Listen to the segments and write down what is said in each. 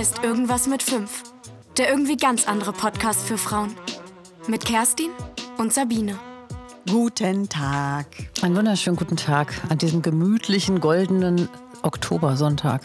Hier ist Irgendwas mit 5. Der irgendwie ganz andere Podcast für Frauen. Mit Kerstin und Sabine. Guten Tag. Einen wunderschönen guten Tag an diesem gemütlichen goldenen Oktobersonntag,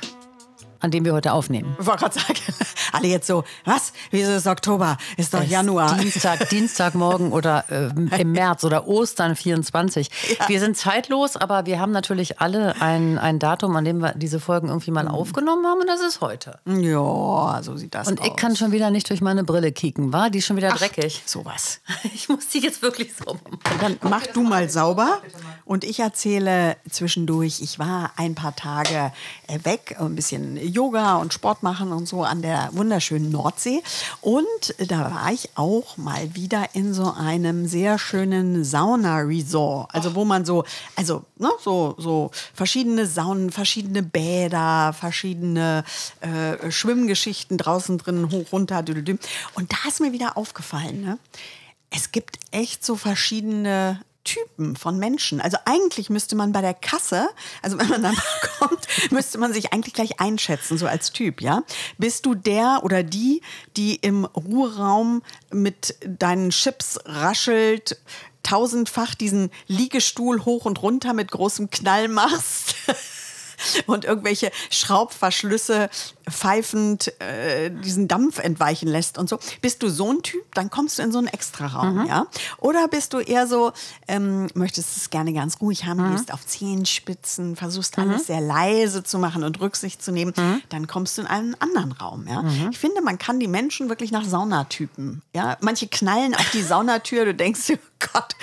an dem wir heute aufnehmen. Ich wollte gerade sagen, alle jetzt so, was? Wieso ist Oktober? Ist doch Es Januar. Dienstag, Dienstagmorgen oder äh, im März oder Ostern 24. Wir sind zeitlos, aber wir haben natürlich alle ein, ein Datum, an dem wir diese Folgen irgendwie mal aufgenommen haben und das ist heute. Ja, so sieht das Und aus. ich kann schon wieder nicht durch meine Brille kicken, war? Die ist schon wieder dreckig. Sowas. Ich muss die jetzt wirklich sauber machen. Dann mach du mal sauber und ich erzähle zwischendurch, ich war ein paar Tage äh, weg, ein bisschen Yoga und Sport machen und so an der wunderschönen Nordsee. Und da war ich auch mal wieder in so einem sehr schönen Sauna-Resort. Also wo man so, also ne, so, so verschiedene Saunen, verschiedene Bäder, verschiedene äh, Schwimmgeschichten draußen drin, hoch, runter, düdelüm. Und da ist mir wieder aufgefallen, ne? es gibt echt so verschiedene Typen von Menschen. Also eigentlich müsste man bei der Kasse, also wenn man dann kommt, müsste man sich eigentlich gleich einschätzen, so als Typ, ja? Bist du der oder die, die im Ruheraum mit deinen Chips raschelt, tausendfach diesen Liegestuhl hoch und runter mit großem Knall machst? und irgendwelche Schraubverschlüsse pfeifend äh, diesen Dampf entweichen lässt und so. Bist du so ein Typ, dann kommst du in so einen Extraraum, ja? Oder bist du eher so, ähm, möchtest es gerne ganz ruhig haben, gehst auf Zehenspitzen, versuchst alles sehr leise zu machen und Rücksicht zu nehmen, dann kommst du in einen anderen Raum, ja? Ich finde, man kann die Menschen wirklich nach Saunatypen, ja? Manche knallen auf die Saunatür, du denkst, oh Gott,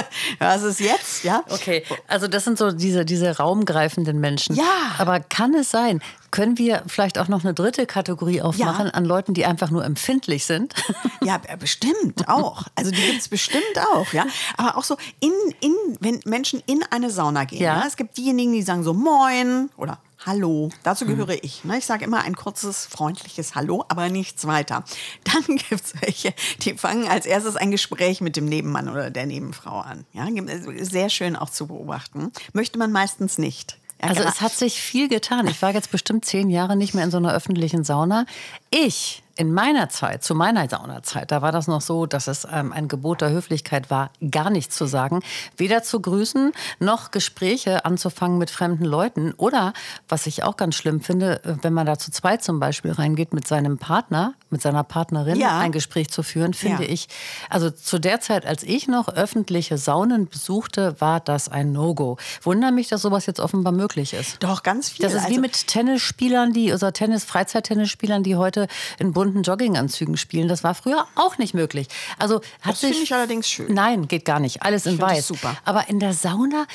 was ist jetzt, ja? Okay, also das sind so diese, diese raumgreifenden Menschen. Ja. Aber kann es sein, können wir vielleicht auch noch eine dritte Kategorie aufmachen Ja. an Leuten, die einfach nur empfindlich sind? Ja, b- bestimmt auch. Also die gibt es bestimmt auch, ja. Aber auch so in, in, wenn Menschen in eine Sauna gehen. Ja. Ja. Es gibt diejenigen, die sagen so Moin oder Hallo. Dazu gehöre ich. Ne? Ich sage immer ein kurzes, freundliches Hallo, aber nichts weiter. Dann gibt es welche, die fangen als erstes ein Gespräch mit dem Nebenmann oder der Nebenfrau an. Ja, ist sehr schön auch zu beobachten. Möchte man meistens nicht. Ja, Also gra- es hat sich viel getan. Ich war jetzt bestimmt zehn Jahre nicht mehr in so einer öffentlichen Sauna. Ich in meiner Zeit, zu meiner Saunazeit, da war das noch so, dass es ähm, ein Gebot der Höflichkeit war, gar nichts zu sagen, weder zu grüßen noch Gespräche anzufangen mit fremden Leuten oder, was ich auch ganz schlimm finde, äh, wenn man da zu zweit zum Beispiel reingeht mit seinem Partner, mit seiner Partnerin Ja. ein Gespräch zu führen, finde Ja. ich. Also zu der Zeit, als ich noch öffentliche Saunen besuchte, war das ein No-Go. Wunder mich, dass sowas jetzt offenbar möglich ist. doch ganz viel. Das ist wie Also- mit Tennisspielern, die, also Tennis, Freizeittennisspielern, die heute in bunten Jogginganzügen spielen. Das war früher auch nicht möglich. Also hat Das sich. finde ich allerdings schön. Nein, geht gar nicht. Alles in finde das weiß. super. Aber in der Sauna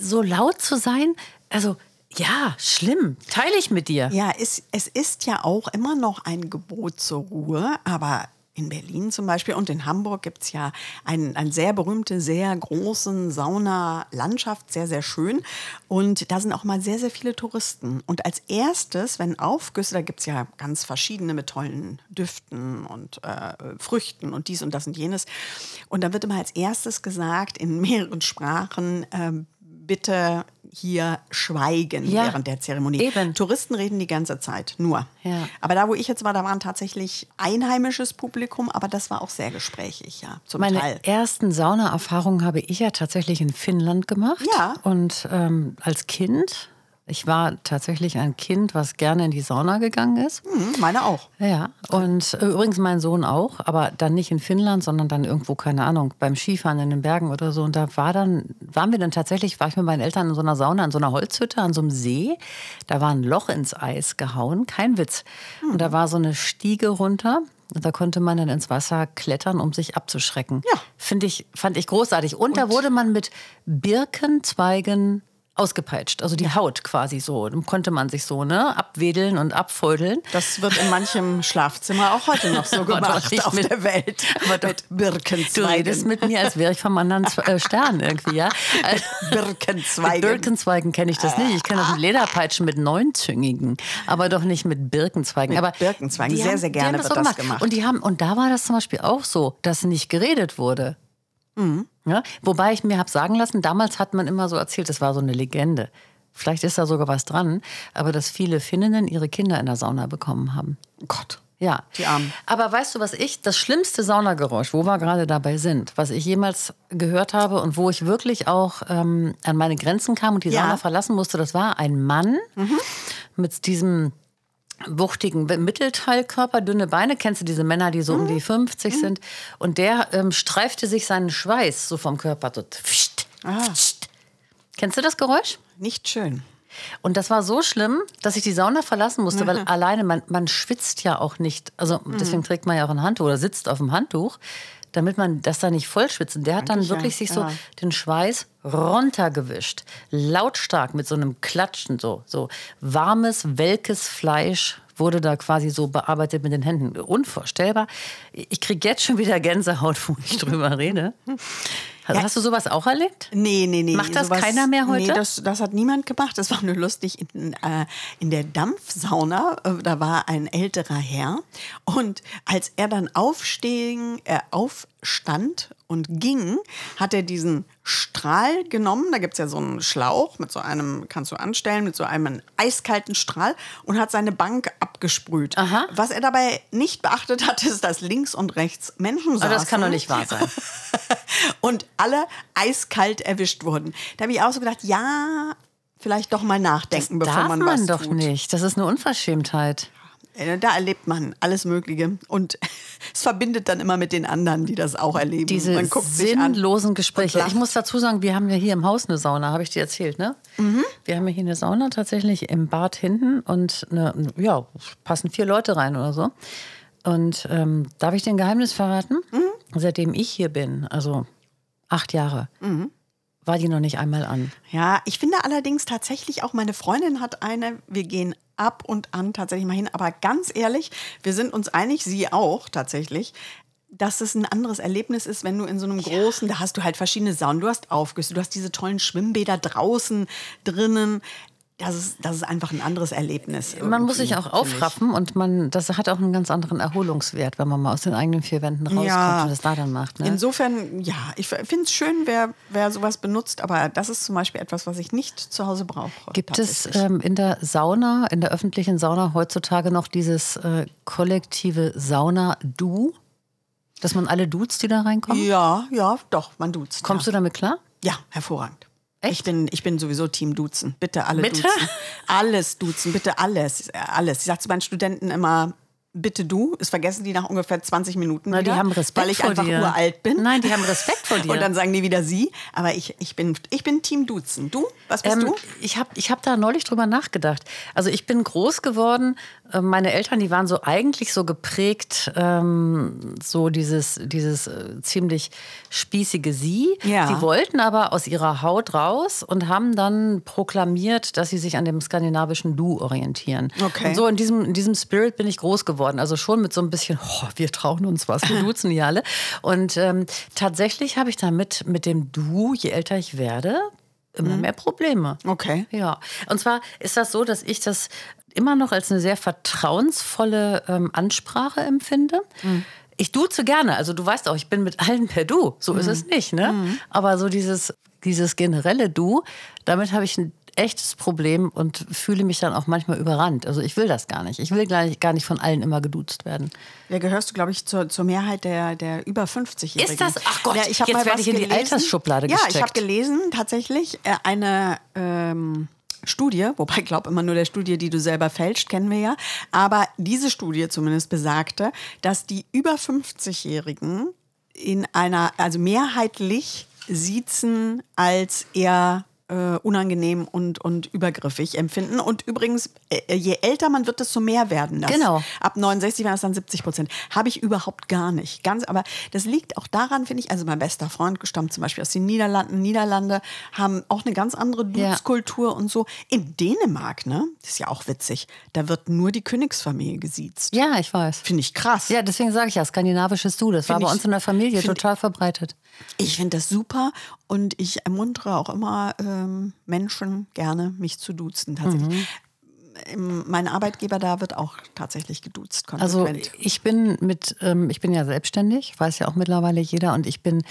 so laut zu sein, also ja, schlimm. Teile ich mit dir. Ja, es, es ist ja auch immer noch ein Gebot zur Ruhe, aber in Berlin zum Beispiel und in Hamburg gibt es ja einen, einen sehr berühmte, sehr großen Sauna-Landschaft, sehr, sehr schön. Und da sind auch mal sehr, sehr viele Touristen. Und als erstes, wenn Aufgüsse, da gibt es ja ganz verschiedene mit tollen Düften und äh, Früchten und dies und das und jenes. Und da wird immer als erstes gesagt, in mehreren Sprachen, ähm, bitte hier schweigen Ja, während der Zeremonie. eben. Touristen reden die ganze Zeit, nur. Ja. Aber da, wo ich jetzt war, da waren tatsächlich einheimisches Publikum, aber das war auch sehr gesprächig, ja, zum Meine Teil. ersten Saunaerfahrungen habe ich ja tatsächlich in Finnland gemacht. Ja. Und ähm, als Kind, ich war tatsächlich ein Kind, was gerne in die Sauna gegangen ist. Hm, meine auch. Ja, und äh, übrigens mein Sohn auch, aber dann nicht in Finnland, sondern dann irgendwo, keine Ahnung, beim Skifahren in den Bergen oder so. Und da war dann, waren wir dann tatsächlich, war ich mit meinen Eltern in so einer Sauna, in so einer Holzhütte an so einem See. Da war ein Loch ins Eis gehauen, kein Witz. Und da war so eine Stiege runter. Und da konnte man dann ins Wasser klettern, um sich abzuschrecken. Ja. Finde ich, fand ich großartig. Und, da wurde man mit Birkenzweigen ausgepeitscht. Also die Haut quasi so. Dann konnte man sich so ne, abwedeln und abfeudeln. Das wird in manchem Schlafzimmer auch heute noch so gemacht auf mit- der Welt. aber doch- mit Du Birkenzweigen. redest mit mir, als wäre ich vom anderen Z- äh, Stern irgendwie, ja? Birkenzweigen. Mit Birkenzweigen kenne ich das nicht. Ich kenne das mit Lederpeitschen mit neunzüngigen, aber doch nicht mit Birkenzweigen. Mit aber Birkenzweigen, sehr, haben- sehr gerne so wird das gemacht. Und, die haben, und da war das zum Beispiel auch so, dass nicht geredet wurde. Mhm. Ja? Wobei ich mir habe sagen lassen, damals hat man immer so erzählt, das war so eine Legende. vielleicht ist da sogar was dran, aber dass viele Finninnen ihre Kinder in der Sauna bekommen haben. Gott. Ja. Die Armen. Aber weißt du, was ich, das schlimmste Saunageräusch, wo wir gerade dabei sind, was ich jemals gehört habe und wo ich wirklich auch ähm, an meine Grenzen kam und die Ja. Sauna verlassen musste, das war ein Mann mit diesem wuchtigen Mittelteilkörper, dünne Beine. Kennst du diese Männer, die so um die 50 sind? Und der ähm, streifte sich seinen Schweiß so vom Körper. So. pfst, Ah. pfst. Kennst du das Geräusch? Nicht schön. Und das war so schlimm, dass ich die Sauna verlassen musste, weil alleine, man, man schwitzt ja auch nicht. Also deswegen trägt man ja auch ein Handtuch oder sitzt auf dem Handtuch, damit man das da nicht voll schwitzt. Und der hat dann wirklich sich so ja. den Schweiß runtergewischt. Lautstark mit so einem Klatschen, so, so warmes, welkes Fleisch wurde da quasi so bearbeitet mit den Händen. Unvorstellbar. Ich kriege jetzt schon wieder Gänsehaut, wo ich drüber rede. Also, Hast du sowas auch erlebt? Nee, nee, nee. Macht das keiner mehr heute? Nee, das, das hat niemand gemacht. Das war nur lustig. In, äh, in der Dampfsauna, äh, da war ein älterer Herr. Und als er dann aufstehen, äh, aufstand und ging, hat er diesen Strahl genommen. Da gibt es ja so einen Schlauch mit so einem, kannst du anstellen, mit so einem eiskalten Strahl und hat seine Bank abgesprüht. Aha. Was er dabei nicht beachtet hat, ist, dass links und rechts Menschen saßen. Aber das kann doch nicht wahr sein. und alle eiskalt erwischt wurden. Da habe ich auch so gedacht, ja, vielleicht doch mal nachdenken, bevor Darf man, man, was doch tut. nicht. Das ist eine Unverschämtheit. Äh, Da erlebt man alles Mögliche und es verbindet dann immer mit den anderen, die das auch erleben. Diese man guckt sich an sinnlosen Gespräche. Ich muss dazu sagen, wir haben ja hier im Haus eine Sauna, habe ich dir erzählt, ne? Mhm. Wir haben ja hier eine Sauna tatsächlich im Bad hinten und eine, ja, passen vier Leute rein oder so. Und ähm, darf ich dir ein Geheimnis verraten? Mhm. Seitdem ich hier bin, also acht Jahre, war die noch nicht einmal an. Ja, ich finde allerdings tatsächlich auch, meine Freundin hat eine, wir gehen ab und an tatsächlich mal hin, aber ganz ehrlich, wir sind uns einig, sie auch tatsächlich, dass es ein anderes Erlebnis ist, wenn du in so einem großen, da hast du halt verschiedene Saunen, du hast Aufgüsse, du hast diese tollen Schwimmbäder draußen drinnen. Das ist, das ist einfach ein anderes Erlebnis. Man muss sich irgendwie, auch aufraffen und man, das hat auch einen ganz anderen Erholungswert, wenn man mal aus den eigenen vier Wänden rauskommt Ja. und das da dann macht. Ne? Insofern, ja, ich finde es schön, wer, wer sowas benutzt, aber das ist zum Beispiel etwas, was ich nicht zu Hause brauche. Gibt es ähm, in der Sauna, in der öffentlichen Sauna heutzutage noch dieses äh, kollektive Sauna-Du? Dass man alle duzt, die da reinkommen? Ja, ja, doch, man duzt. Kommst ja. du damit klar? Ja, hervorragend. Echt? Ich bin, ich bin sowieso Team Duzen. Bitte alle Bitte? duzen. Alles duzen, bitte alles. Alles. Ich sage zu meinen Studenten immer, bitte du. Das vergessen die nach ungefähr 20 Minuten Na, die haben Respekt Weil ich vor einfach dir. uralt bin. Nein, die haben Respekt vor dir. Und dann sagen die wieder sie. Aber ich, ich, bin, ich bin Team Duzen. Du? Was bist Ähm, du? ich habe ich hab da neulich drüber nachgedacht. Also ich bin groß geworden. Äh, Meine Eltern, die waren so eigentlich so geprägt, ähm, so dieses, dieses äh, ziemlich spießige Sie. Ja. Die wollten aber aus ihrer Haut raus und haben dann proklamiert, dass sie sich an dem skandinavischen Du orientieren. Okay. Und so in diesem, in diesem Spirit bin ich groß geworden. Also schon mit so ein bisschen, oh, wir trauen uns was, wir duzen hier alle. Und ähm, tatsächlich habe ich damit mit dem Du, je älter ich werde, immer mehr Probleme. Okay. Ja, und zwar ist das so, dass ich das immer noch als eine sehr vertrauensvolle ähm, Ansprache empfinde. Ich duze gerne, also du weißt auch, ich bin mit allen per Du, so ist es nicht, ne? Aber so dieses, dieses generelle Du, damit habe ich ein echtes Problem und fühle mich dann auch manchmal überrannt. Also ich will das gar nicht. Ich will gar nicht, gar nicht von allen immer geduzt werden. Da gehörst du, glaube ich, zur, zur Mehrheit der, der über 50-Jährigen. Ist das? Ach Gott, ich hab jetzt mal werde ich in die gelesen. Altersschublade Ja, ich gesteckt. habe gelesen, tatsächlich, äh, eine ähm, Studie, wobei ich glaube immer nur der Studie, die du selber fälscht, kennen wir ja. Aber diese Studie zumindest besagte, dass die über 50-Jährigen in einer, also mehrheitlich siezen als eher äh, unangenehm und, und übergriffig empfinden. Und übrigens, äh, je älter man wird, desto mehr werden das. Genau. Ab 69 waren es dann 70 Prozent. Habe ich überhaupt gar nicht. Ganz, aber das liegt auch daran, finde ich, also mein bester Freund stammt zum Beispiel aus den Niederlanden. Niederlande haben auch eine ganz andere Ja. Duzkultur und so. In Dänemark, ne, das ist ja auch witzig, da wird nur die Königsfamilie gesiezt. Ja, ich weiß. Finde ich krass. Ja, deswegen sage ich ja, skandinavisches Du. Das war Find bei ich- uns in der Familie total verbreitet. Ich finde das super und ich ermuntere auch immer ähm, Menschen gerne, mich zu duzen. Tatsächlich. Mhm. Mein Arbeitgeber da wird auch tatsächlich geduzt. Also konsequent. ich bin mit, ähm, ich bin ja selbstständig, weiß ja auch mittlerweile jeder, und ich bin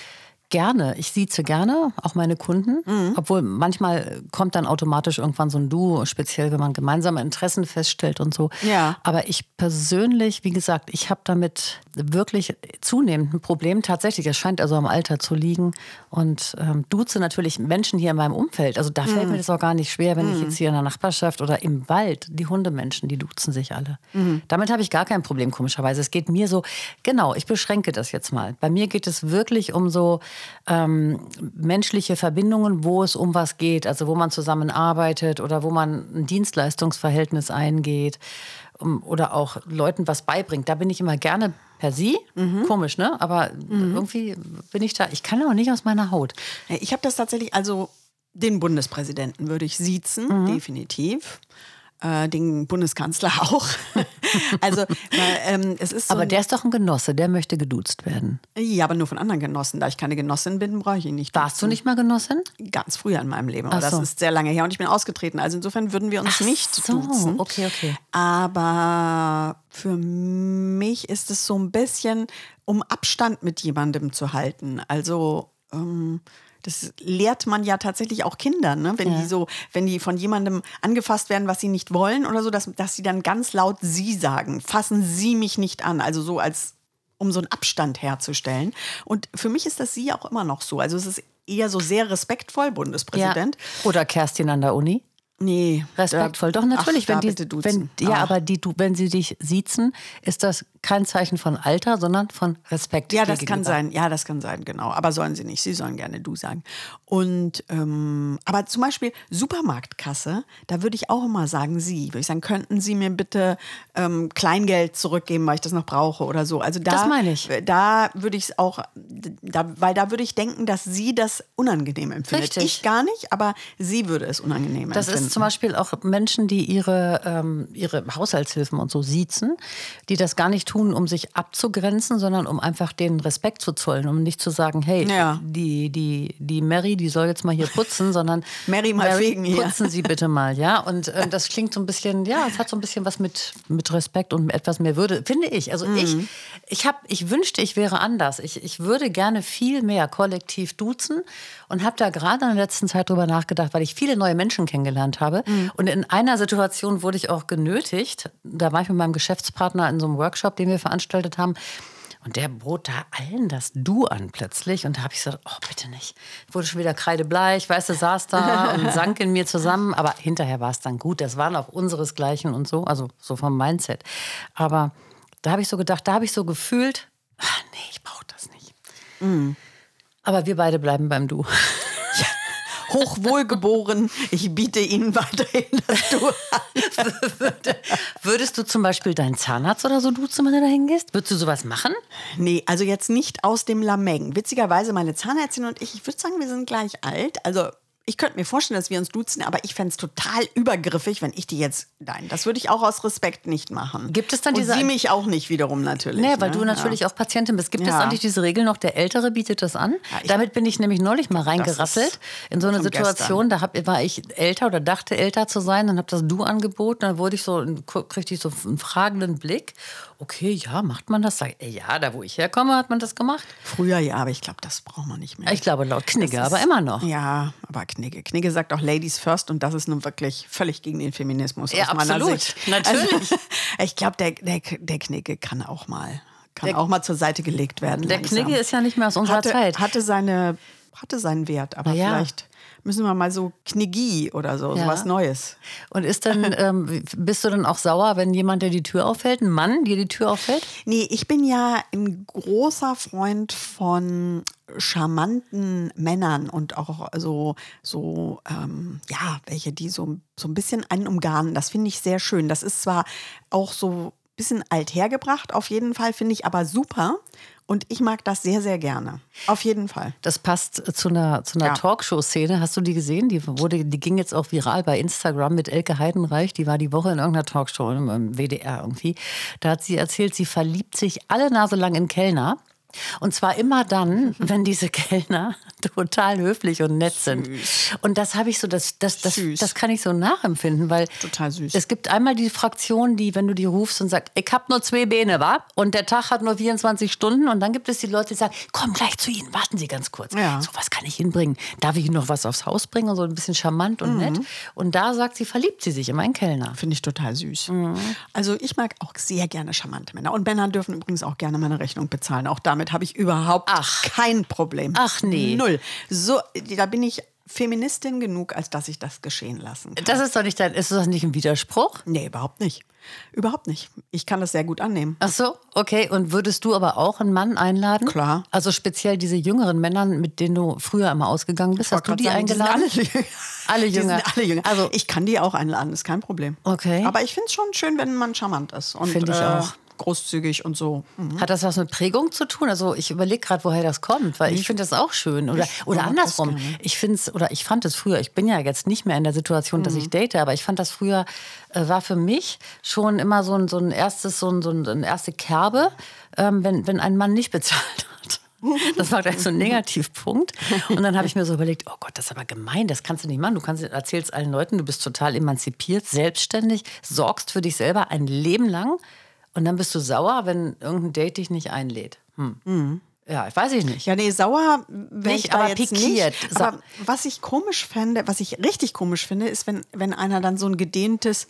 gerne. Ich sieze gerne, auch meine Kunden. Mhm. Obwohl manchmal kommt dann automatisch irgendwann so ein Du, speziell wenn man gemeinsame Interessen feststellt und so. Ja. Aber ich persönlich, wie gesagt, ich habe damit wirklich zunehmend ein Problem. Tatsächlich, es scheint also am Alter zu liegen. Und ähm, duze natürlich Menschen hier in meinem Umfeld. Also da fällt mir das auch gar nicht schwer, wenn ich jetzt hier in der Nachbarschaft oder im Wald, die Hundemenschen, die duzen sich alle. Damit habe ich gar kein Problem, komischerweise. Es geht mir so, genau, ich beschränke das jetzt mal. Bei mir geht es wirklich um so ähm, menschliche Verbindungen, wo es um was geht. Also wo man zusammenarbeitet oder wo man ein Dienstleistungsverhältnis eingeht um, oder auch Leuten was beibringt. Da bin ich immer gerne per Sie. Komisch, ne? Aber irgendwie bin ich da. Ich kann auch nicht aus meiner Haut. Ich habe das tatsächlich, also den Bundespräsidenten würde ich siezen, Mhm. definitiv. Äh, den Bundeskanzler auch. Also weil, ähm, es ist so Aber der ist doch ein Genosse, der möchte geduzt werden. ja, aber nur von anderen Genossen. Da ich keine Genossin bin, brauche ich ihn nicht. Warst du nicht mal Genossin? Ganz früher in meinem Leben, aber so. das ist sehr lange her und ich bin ausgetreten. Also insofern würden wir uns Ach nicht so, duzen. okay, okay. Aber für mich ist es so ein bisschen, um Abstand mit jemandem zu halten. Also ähm, das lehrt man ja tatsächlich auch Kindern, ne? wenn Ja. die so, wenn die von jemandem angefasst werden, was sie nicht wollen oder so, dass, dass sie dann ganz laut sie sagen, fassen sie mich nicht an. Also so als um so einen Abstand herzustellen. Und für mich ist das sie auch immer noch so. Also es ist eher so sehr respektvoll, Bundespräsident. Ja. Oder Kerstin an der Uni? Nee. Respektvoll, da- doch natürlich, ach, wenn die, wenn, ja, Ach. aber die, wenn sie dich siezen, ist das kein Zeichen von Alter, sondern von Respekt. Ja, das kann gegenüber. sein. Ja, das kann sein, genau. Aber sollen sie nicht. Sie sollen gerne du sagen. Und ähm, aber zum Beispiel Supermarktkasse, da würde ich auch immer sagen, Sie. Würde ich sagen, könnten Sie mir bitte ähm, Kleingeld zurückgeben, weil ich das noch brauche oder so. Also da, Das meine ich. Da würde ich es auch, da, weil da würde ich denken, dass sie das unangenehm empfindet. Richtig. Ich gar nicht, aber sie würde es unangenehm Das empfinden. Zum Beispiel auch Menschen, die ihre, ähm, ihre Haushaltshilfen und so siezen, die das gar nicht tun, um sich abzugrenzen, sondern um einfach den Respekt zu zollen, um nicht zu sagen, hey, Ja. die, die, die Mary, die soll jetzt mal hier putzen, sondern Mary, mal wegen hier. putzen Sie bitte mal, ja. Und ähm, das klingt so ein bisschen, ja, es hat so ein bisschen was mit, mit Respekt und etwas mehr Würde, finde ich. Also Mhm. ich, ich habe, ich wünschte, ich wäre anders. Ich, ich würde gerne viel mehr kollektiv duzen und habe da gerade in der letzten Zeit drüber nachgedacht, weil ich viele neue Menschen kennengelernt habe. Mhm. Und in einer Situation wurde ich auch genötigt. Da war ich mit meinem Geschäftspartner in so einem Workshop, den wir veranstaltet haben. Und der bot da allen das Du an plötzlich. Und da habe ich gesagt, oh, bitte nicht. Ich wurde schon wieder kreidebleich, weißt du, saß da und sank in mir zusammen. Aber hinterher war es dann gut. Das waren auch unseresgleichen und so, also so vom Mindset. Aber da habe ich so gedacht, da habe ich so gefühlt, ach, nee, ich brauche das nicht. Aber wir beide bleiben beim Du. Hochwohlgeboren. Ich biete Ihnen weiterhin das Du an. Würdest du zum Beispiel deinen Zahnarzt oder so duzen, wenn du da hingehst? Würdest du sowas machen? Nee, also jetzt nicht aus dem Lameng. Witzigerweise, meine Zahnärztin und ich, ich würde sagen, wir sind gleich alt. Also ich könnte mir vorstellen, dass wir uns duzen, aber ich fände es total übergriffig, wenn ich die jetzt. Nein, das würde ich auch aus Respekt nicht machen. Gibt es dann und diese- Sie mich auch nicht wiederum natürlich. Nee, weil ne? du natürlich auch Patientin bist. Gibt es Ja. eigentlich diese Regel noch, der Ältere bietet das an? Ja, Damit bin ich nämlich neulich mal reingerasselt. In so eine Situation, da hab, war ich älter oder dachte älter zu sein, dann habe das Du angeboten, dann wurde ich so, kriegte ich so einen fragenden Blick. Okay, ja, macht man das? Sag, ja, da wo ich herkomme, hat man das gemacht. Früher ja, aber ich glaube, das braucht man nicht mehr. Ich glaube laut Knigge, ist- aber immer noch. Ja, aber Knigge. Knigge sagt auch Ladies first und das ist nun wirklich völlig gegen den Feminismus Ja, aus meiner absolut. Sicht. Natürlich. Also, ich glaube, der, der, der Knigge kann auch mal, kann Der- auch mal zur Seite gelegt werden. Der langsam. Knigge ist ja nicht mehr aus unserer hatte, Zeit. Hatte, seine, hatte seinen Wert, aber ja. vielleicht müssen wir mal so Kniggi oder so, Ja. sowas Neues. Und ist dann, ähm, bist du dann auch sauer, wenn jemand, der die Tür auffällt, ein Mann, dir die Tür auffällt? Nee, ich bin ja ein großer Freund von charmanten Männern und auch so, so ähm, ja, welche, die so, so ein bisschen einen umgarnen. Das finde ich sehr schön. Das ist zwar auch so bisschen althergebracht, auf jeden Fall, finde ich aber super. Und ich mag das sehr, sehr gerne. Auf jeden Fall. Das passt zu einer, zu einer Ja. Talkshow-Szene. Hast du die gesehen? Die, wurde, die ging jetzt auch viral bei Instagram mit Elke Heidenreich. Die war die Woche in irgendeiner Talkshow im, im WDR irgendwie. Da hat sie erzählt, sie verliebt sich alle Nase lang in Kellner. Und zwar immer dann, wenn diese Kellner total höflich und nett sind. Und das habe ich so, das, das, das, Süß. das kann ich so nachempfinden, weil Total süß. es gibt einmal die Fraktion, die, wenn du die rufst und sagst, ich habe nur zwei Beine, wa? Und der Tag hat nur 24 Stunden. Und dann gibt es die Leute, die sagen, komm gleich zu Ihnen, warten Sie ganz kurz. Ja. So, was kann ich Ihnen bringen? Darf ich Ihnen noch was aufs Haus bringen? Und so ein bisschen charmant und nett. Und da sagt sie, verliebt sie sich in meinen Kellner. Finde ich total süß. Mhm. Also ich mag auch sehr gerne charmante Männer. Und Männer dürfen übrigens auch gerne meine Rechnung bezahlen. Auch damit habe ich überhaupt Ach. kein Problem. Ach, nee. Null. So, da bin ich Feministin genug, als dass ich das geschehen lassen kann. Das ist doch nicht dein, ist das nicht ein Widerspruch? Nee, überhaupt nicht. Überhaupt nicht. Ich kann das sehr gut annehmen. Ach so, okay. Und würdest du aber auch einen Mann einladen? Klar. Also speziell diese jüngeren Männer, mit denen du früher immer ausgegangen bist. Hast du die sagen, eingeladen? Die sind alle, Alle Die jünger. sind alle jünger. Also- ich kann die auch einladen, ist kein Problem. Okay. Aber ich finde es schon schön, wenn man charmant ist. Und, Find ich äh, auch. Großzügig und so. Mhm. Hat das was mit Prägung zu tun? Also ich überlege gerade, woher das kommt, weil ich finde das auch schön. Oder, oder andersrum. Ich finde es, oder ich fand es früher, ich bin ja jetzt nicht mehr in der Situation, dass Mhm. ich date, aber ich fand das früher, äh, war für mich schon immer so ein, so ein erstes, so ein, so ein, erste Kerbe, ähm, wenn, wenn ein Mann nicht bezahlt hat. Das war gleich so ein Negativpunkt. Und dann habe ich mir so überlegt, oh Gott, das ist aber gemein, das kannst du nicht machen. Du kannst, erzählst allen Leuten, du bist total emanzipiert, selbstständig, sorgst für dich selber ein Leben lang. Und dann bist du sauer, wenn irgendein Date dich nicht einlädt. Hm. Ja, weiß ich nicht. Ja, nee, sauer ich Nicht, da aber jetzt pikiert. nicht. Aber was ich komisch fände, was ich richtig komisch finde, ist, wenn, wenn einer dann so ein gedehntes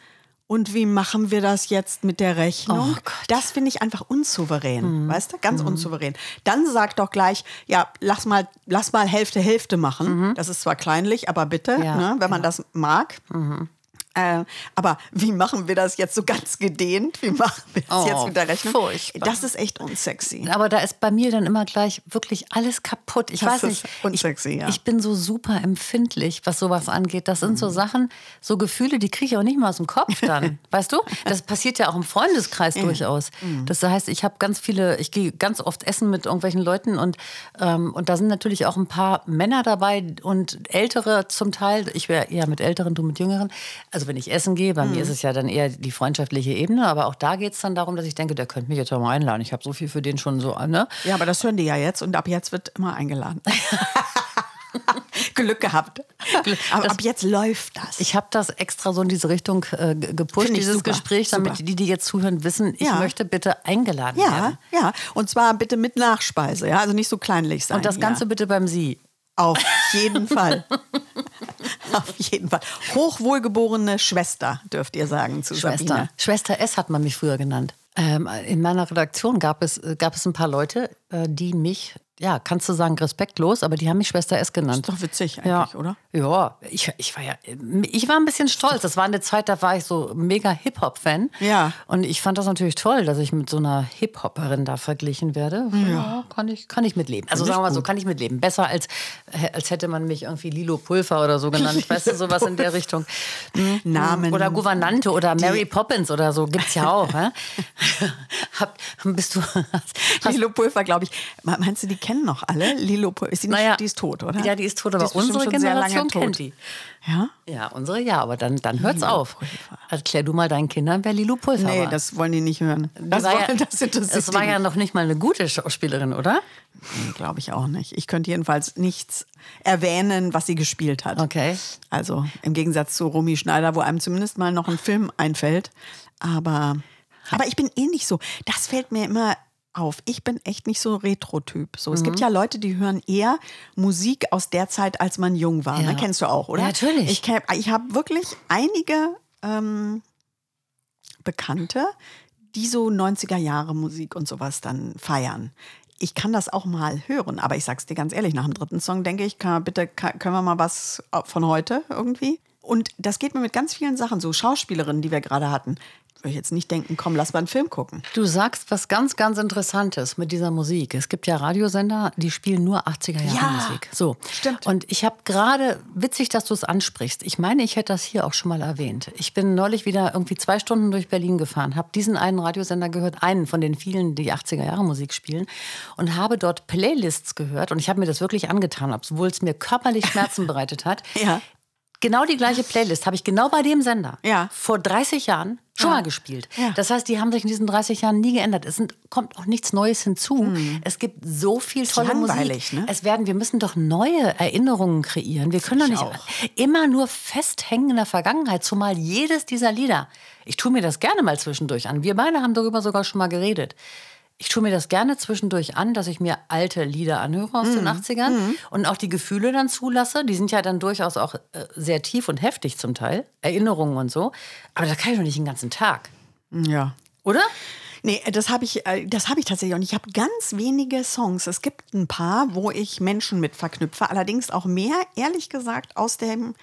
und wie machen wir das jetzt mit der Rechnung? Oh das finde ich einfach unsouverän, Hm. weißt du? Ganz unsouverän. Dann sag doch gleich, ja, lass mal, lass mal Hälfte, Hälfte machen. Das ist zwar kleinlich, aber bitte, Mhm. Ja, ne, wenn man das mag. Äh, aber wie machen wir das jetzt so ganz gedehnt? Wie machen wir das Oh, jetzt mit der Rechnung? furchtbar. Das ist echt unsexy. Aber da ist bei mir dann immer gleich wirklich alles kaputt. Ich Das weiß nicht. unsexy, ich, ja. ich bin so super empfindlich, was sowas angeht. Das sind so Sachen, so Gefühle, die kriege ich auch nicht mal aus dem Kopf dann. weißt du? Das passiert ja auch im Freundeskreis durchaus. Das heißt, ich habe ganz viele, ich gehe ganz oft essen mit irgendwelchen Leuten und, ähm, und da sind natürlich auch ein paar Männer dabei und ältere zum Teil. Ich wäre eher mit älteren, du mit jüngeren. Also wenn ich essen gehe, bei mir ist es ja dann eher die freundschaftliche Ebene, aber auch da geht es dann darum, dass ich denke, der könnte mich jetzt auch mal einladen. Ich habe so viel für den schon so, ne? Ja, aber das hören die ja jetzt und ab jetzt wird immer eingeladen. Glück gehabt. Aber Das- ab jetzt läuft das. Ich habe das extra so in diese Richtung äh, ge- gepusht, dieses super, Gespräch, damit super. die, die jetzt zuhören, wissen, ich Ja. möchte bitte eingeladen ja, werden. ja. Und zwar bitte mit Nachspeise, ja. Also nicht so kleinlich sein. Und das. Ganze bitte beim Sie. Auf jeden Fall. Auf jeden Fall. Hochwohlgeborene Schwester, dürft ihr sagen zu Schwester. Sabine. Schwester S hat man mich früher genannt. Ähm, in meiner Redaktion gab es, äh, gab es ein paar Leute, äh, die mich, ja, kannst du sagen, respektlos, aber die haben mich Schwester S genannt. Ist doch witzig ja. eigentlich, oder? Ja, ich, ich war ja, ich war ein bisschen stolz. Das war eine Zeit, da war ich so mega Hip-Hop-Fan. Ja. Und ich fand das natürlich toll, dass ich mit so einer Hip-Hopperin da verglichen werde. Ja, kann ich, kann ich mitleben. Also sagen wir mal so, kann ich mitleben. Besser als, als hätte man mich irgendwie Lilo Pulver oder so genannt. weißt du, sowas in der Richtung. Namen. Oder Gouvernante oder Mary Poppins oder so. Gibt's ja auch. Hab, bist du. Hast, Lilo Pulver, glaube ich. Meinst du, die kennen noch alle? Lilo. Ist die, nicht, Naja, die ist tot, oder? Ja, die ist tot, aber bestimmt unsere Generation tot. kennt die. Ja? Ja, unsere ja, aber dann, dann hört's Lilo auf. Pulver. Erklär du mal deinen Kindern, wer Lilo Pulver Nee, war. das wollen die nicht hören. Das, war ja, das interessiert es war ja noch nicht mal eine gute Schauspielerin, oder? Nee, glaube ich auch nicht. Ich könnte jedenfalls nichts erwähnen, was sie gespielt hat. Okay. Also im Gegensatz zu Romy Schneider, wo einem zumindest mal noch ein Film einfällt. Aber, aber ich bin eh nicht so. Das fällt mir immer auf. Ich bin echt nicht so Retro-Typ. So, es Mhm. gibt ja Leute, die hören eher Musik aus der Zeit, als man jung war. Ja. Ne? Kennst du auch, oder? Ja, natürlich. Ich, kenn- ich habe wirklich einige ähm, Bekannte, die so 90er Jahre Musik und sowas dann feiern. Ich kann das auch mal hören, aber ich sag's dir ganz ehrlich, nach dem dritten Song denke ich, kann, bitte kann, können wir mal was von heute irgendwie? Und das geht mir mit ganz vielen Sachen so. Schauspielerinnen, die wir gerade hatten. Würde ich jetzt nicht denken, komm, lass mal einen Film gucken. Du sagst was ganz, ganz Interessantes mit dieser Musik. Es gibt ja Radiosender, die spielen nur 80er Jahre Ja, Musik. So. stimmt. Und ich habe gerade, witzig, dass du es ansprichst. Ich meine, ich hätte das hier auch schon mal erwähnt. Ich bin neulich wieder irgendwie zwei Stunden durch Berlin gefahren, habe diesen einen Radiosender gehört, einen von den vielen, die 80er Jahre Musik spielen, und habe dort Playlists gehört. Und ich habe mir das wirklich angetan, obwohl es mir körperlich Schmerzen bereitet hat. Ja. Genau die gleiche Playlist habe ich genau bei dem Sender Ja. vor 30 Jahren schon mal gespielt. Ja. Das heißt, die haben sich in diesen 30 Jahren nie geändert. Es sind, kommt auch nichts Neues hinzu. Es gibt so viel tolle langweilig, Musik. ne? Es werden, wir müssen doch neue Erinnerungen kreieren. Wir können doch ich nicht auch. immer nur festhängen in der Vergangenheit, zumal jedes dieser Lieder. Ich tue mir das gerne mal zwischendurch an. Wir beide haben darüber sogar schon mal geredet. Ich tue mir das gerne zwischendurch an, dass ich mir alte Lieder anhöre aus Mhm. den 80ern und auch die Gefühle dann zulasse. Die sind ja dann durchaus auch äh, sehr tief und heftig zum Teil. Erinnerungen und so. Aber das kann ich doch nicht den ganzen Tag. Ja. Oder? Nee, das habe ich, äh, das habe ich tatsächlich. Und ich habe ganz wenige Songs. Es gibt ein paar, wo ich Menschen mit verknüpfe. Allerdings auch mehr, ehrlich gesagt, aus dem,